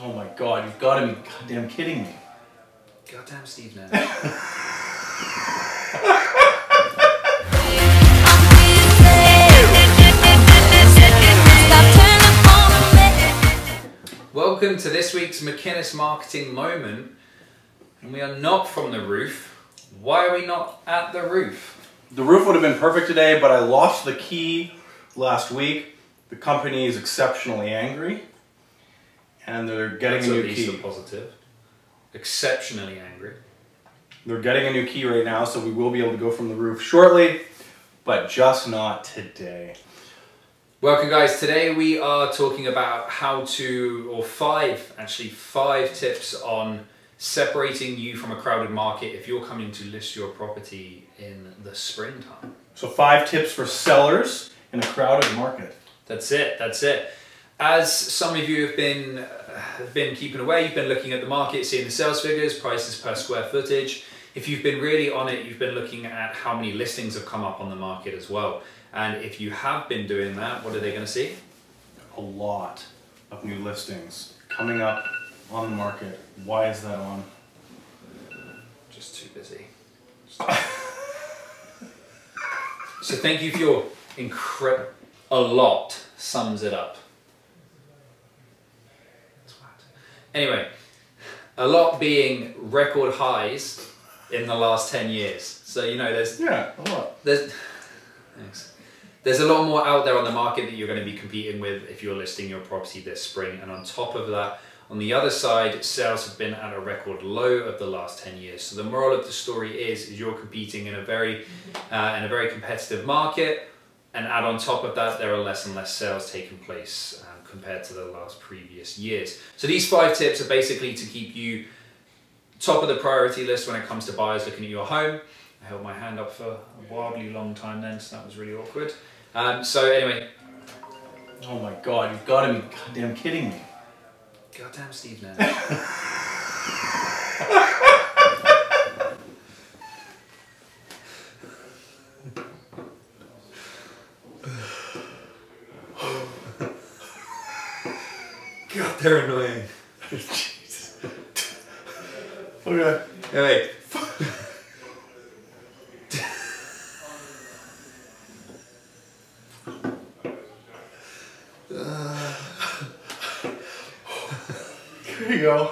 Oh my god, you've got to be goddamn kidding me. Goddamn Steve now. Welcome to this week's McInnes Marketing Moment. And we are not from the roof. Why are we not at the roof? The roof would have been perfect today, but I lost the key last week. The company is exceptionally angry, and they're getting That's a new key. a positive. Exceptionally angry. They're getting a new key right now, so we will be able to go from the roof shortly, but just not today. Welcome, guys. Today we are talking about how to, or five, actually, five tips on separating you from a crowded market if you're coming to list your property in the springtime. So five tips for sellers in a crowded market. That's it. That's it. As some of you have been have been keeping away, you've been looking at the market, seeing the sales figures, prices per square footage. If you've been really on it, you've been looking at how many listings have come up on the market as well. And if you have been doing that, what are they going to see? A lot of new listings coming up on the market. Why is that on? Just too busy. so thank you for your incredible. A lot sums it up. Anyway, a lot being record highs in the last 10 years. So, you know, there's Yeah, a lot. there's thanks. There's a lot more out there on the market that you're going to be competing with if you're listing your property this spring. And on top of that, on the other side, sales have been at a record low of the last 10 years. So the moral of the story is, is you're competing in a very uh, in a very competitive market. And add on top of that, there are less and less sales taking place um, compared to the last previous years. So these five tips are basically to keep you top of the priority list when it comes to buyers looking at your home. I held my hand up for a wildly long time then, so that was really awkward. Um, so anyway, Oh my god, you've got to be goddamn kidding me. goddamn Steve now. God, they're annoying. Okay. Anyway, Here you go.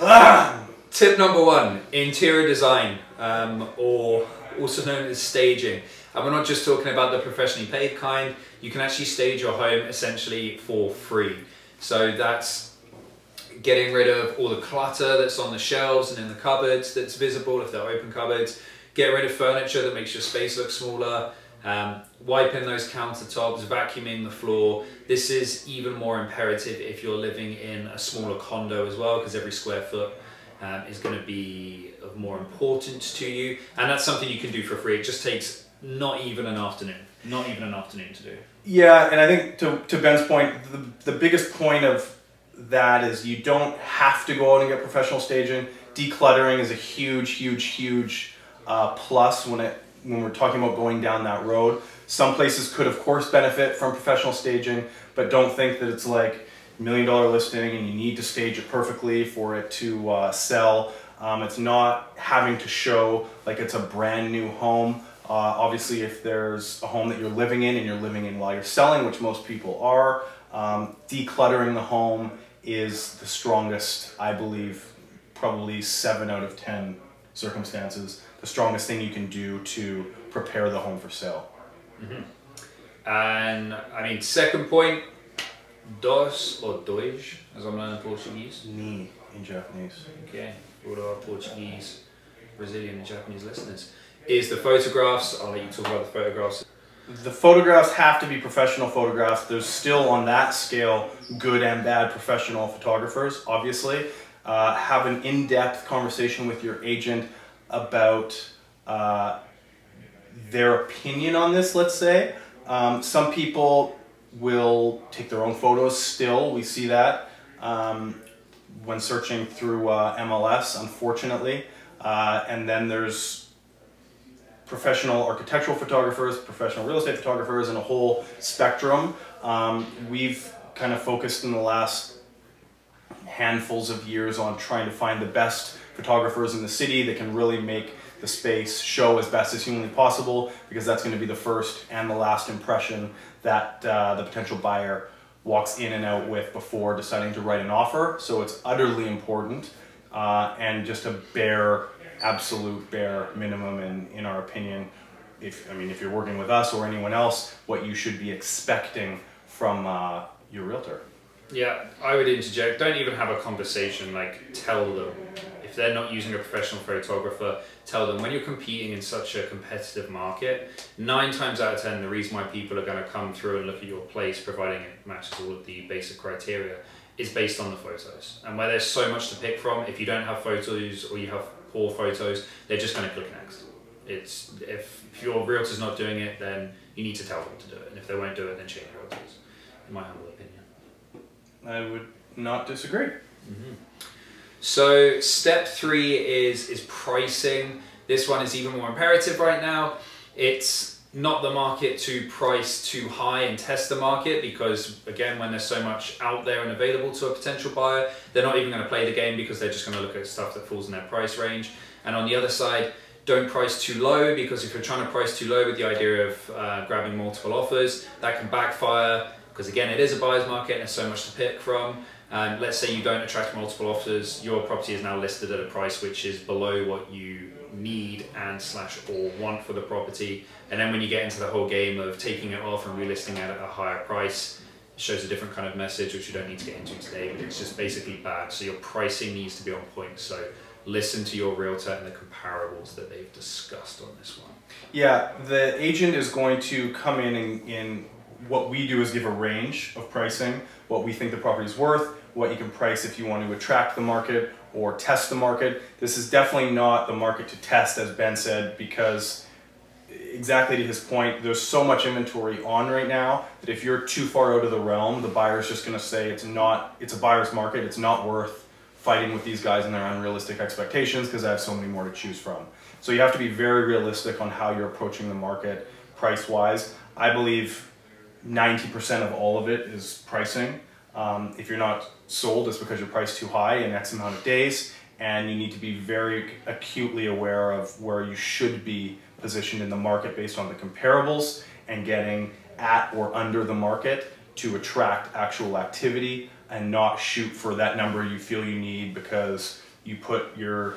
Ah! Tip number one, interior design, um, or also known as staging. And we're not just talking about the professionally paid kind, you can actually stage your home essentially for free. So that's getting rid of all the clutter that's on the shelves and in the cupboards that's visible if they're open cupboards, get rid of furniture that makes your space look smaller, um, wiping those countertops, vacuuming the floor. This is even more imperative if you're living in a smaller condo as well, because every square foot um, is going to be of more importance to you. And that's something you can do for free. It just takes not even an afternoon, not even an afternoon to do. Yeah, and I think to, to Ben's point, the, the biggest point of that is you don't have to go out and get professional staging. Decluttering is a huge, huge, huge uh, plus when it when we're talking about going down that road. Some places could, of course, benefit from professional staging, but don't think that it's like million dollar listing and you need to stage it perfectly for it to uh, sell. Um, it's not having to show like it's a brand new home. Uh, obviously, if there's a home that you're living in and you're living in while you're selling, which most people are, um, decluttering the home is the strongest, I believe, probably seven out of 10 circumstances, the strongest thing you can do to prepare the home for sale. And I mean, second point, dos or dois, as I'm learning Portuguese. Ni in Japanese. Okay, for our Portuguese, Brazilian, and Japanese listeners, is the photographs. I'll let you talk about the photographs. The photographs have to be professional photographs. There's still on that scale good and bad professional photographers, obviously. Uh, have an in depth conversation with your agent about uh, their opinion on this, let's say. Um, some people will take their own photos still, we see that um, when searching through uh, MLS, unfortunately. Uh, and then there's professional architectural photographers, professional real estate photographers, and a whole spectrum. Um, we've kind of focused in the last handfuls of years on trying to find the best photographers in the city that can really make the space show as best as humanly possible because that's going to be the first and the last impression that uh, the potential buyer walks in and out with before deciding to write an offer. So it's utterly important uh, and just a bare, absolute bare minimum and in our opinion. If I mean, if you're working with us or anyone else, what you should be expecting from uh, your realtor. Yeah, I would interject. Don't even have a conversation. Like, tell them if they're not using a professional photographer, tell them when you're competing in such a competitive market, nine times out of ten, the reason why people are going to come through and look at your place, providing it matches all of the basic criteria, is based on the photos. And where there's so much to pick from, if you don't have photos or you have poor photos, they're just going to click next. It's if, if your realtor's not doing it, then you need to tell them to do it. And if they won't do it, then change realtors. In my humble opinion. I would not disagree. Mm-hmm. So step three is is pricing. This one is even more imperative right now. It's not the market to price too high and test the market because again when there's so much out there and available to a potential buyer they're not even going to play the game because they're just going to look at stuff that falls in their price range. And on the other side don't price too low because if you're trying to price too low with the idea of uh, grabbing multiple offers that can backfire because again it is a buyer's market and there's so much to pick from and let's say you don't attract multiple offers your property is now listed at a price which is below what you need and slash or want for the property. And then when you get into the whole game of taking it off and relisting it at a higher price it shows a different kind of message which you don't need to get into today but it's just basically bad. So your pricing needs to be on point. So listen to your realtor and the comparables that they've discussed on this one. Yeah the agent is going to come in and in what we do is give a range of pricing what we think the property is worth what you can price if you want to attract the market or test the market. This is definitely not the market to test, as Ben said, because exactly to his point, there's so much inventory on right now that if you're too far out of the realm, the buyer's just going to say it's not, it's a buyer's market, it's not worth fighting with these guys and their unrealistic expectations because I have so many more to choose from. So you have to be very realistic on how you're approaching the market price wise. I believe 90% of all of it is pricing. Um, if you're not sold, it's because you're priced too high in X amount of days, and you need to be very acutely aware of where you should be positioned in the market based on the comparables and getting at or under the market to attract actual activity and not shoot for that number you feel you need because you put your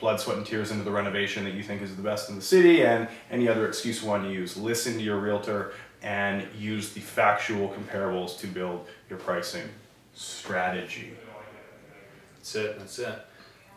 blood, sweat, and tears into the renovation that you think is the best in the city and any other excuse you want to use. Listen to your realtor, and use the factual comparables to build your pricing strategy. That's it, that's it.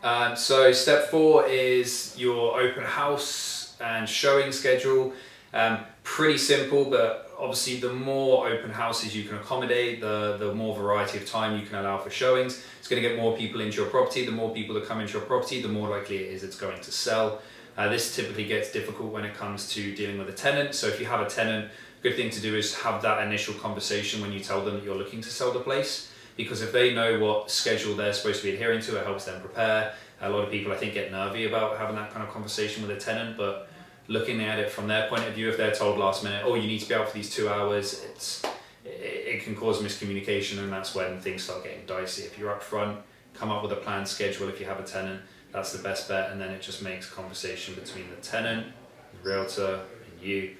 Um, so step four is your open house and showing schedule. Um, pretty simple, but obviously the more open houses you can accommodate, the, the more variety of time you can allow for showings. It's to get more people into your property. The more people that come into your property, the more likely it is it's going to sell. Uh, this typically gets difficult when it comes to dealing with a tenant. So if you have a tenant good thing to do is have that initial conversation when you tell them that you're looking to sell the place because if they know what schedule they're supposed to be adhering to it helps them prepare. A lot of people i think get nervy about having that kind of conversation with a tenant but looking at it from their point of view if they're told last minute oh you need to be out for these two hours it's it, can cause miscommunication and that's when things start getting dicey. If you're up front come up with a planned schedule if you have a tenant that's the best bet and then it just makes conversation between the tenant the realtor and you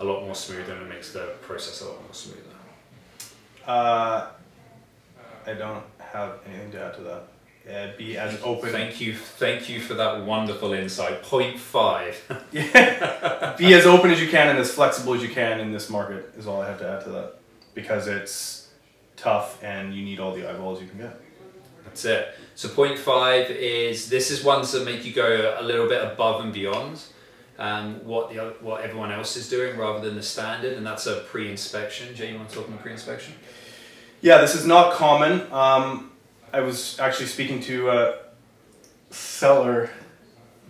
a lot more smooth and it makes the process a lot more smoother. Uh, I don't have anything to add to that. Yeah, be as open. Thank you, thank you for that wonderful insight. Point five. yeah. Be as open as you can and as flexible as you can in this market is all I have to add to that, because it's tough and you need all the eyeballs you can get. That's it. So point five is this is ones that make you go a little bit above and beyond um, what the what everyone else is doing rather than the standard, and that's a pre-inspection. Jay, you want to talk about pre-inspection? Yeah, this is not common. Um, I was actually speaking to a seller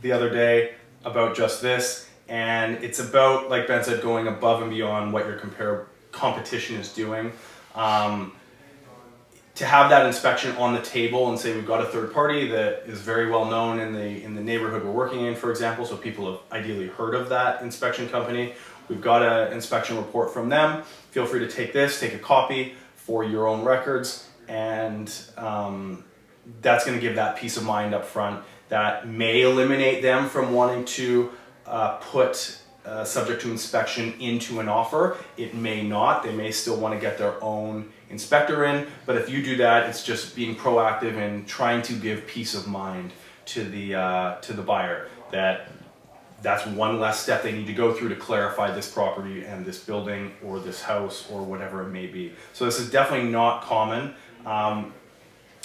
the other day about just this, and it's about, like Ben said, going above and beyond what your compare competition is doing. Um, to have that inspection on the table and say we've got a third party that is very well known in the in the neighborhood we're working in, for example, so people have ideally heard of that inspection company. We've got an inspection report from them. Feel free to take this, take a copy for your own records, and um, that's going to give that peace of mind up front. That may eliminate them from wanting to uh, put uh, subject to inspection into an offer. It may not. They may still want to get their own inspector in. But if you do that, it's just being proactive and trying to give peace of mind to the uh, to the buyer that that's one less step they need to go through to clarify this property and this building or this house or whatever it may be. So this is definitely not common. Um,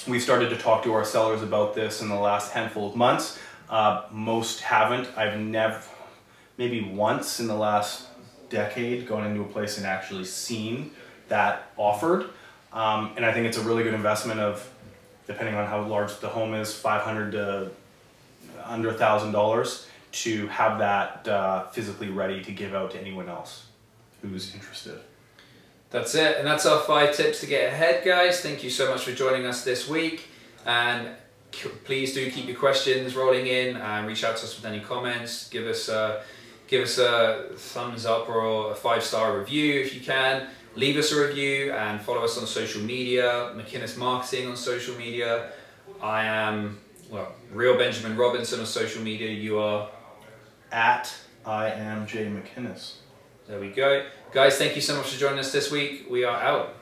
we started to talk to our sellers about this in the last handful of months. Uh, most haven't. I've never, maybe once in the last decade, gone into a place and actually seen that offered. Um, and I think it's a really good investment of, depending on how large the home is, 500 to under a thousand dollars to have that uh, physically ready to give out to anyone else who's interested. That's it, and that's our five tips to get ahead, guys. Thank you so much for joining us this week, and please do keep your questions rolling in and reach out to us with any comments. Give us a, give us a thumbs up or a five star review if you can. Leave us a review and follow us on social media. McInnes Marketing on social media. I am well, real Benjamin Robinson on social media. You are at I am Jay McInnes. There we go. Guys, thank you so much for joining us this week. We are out.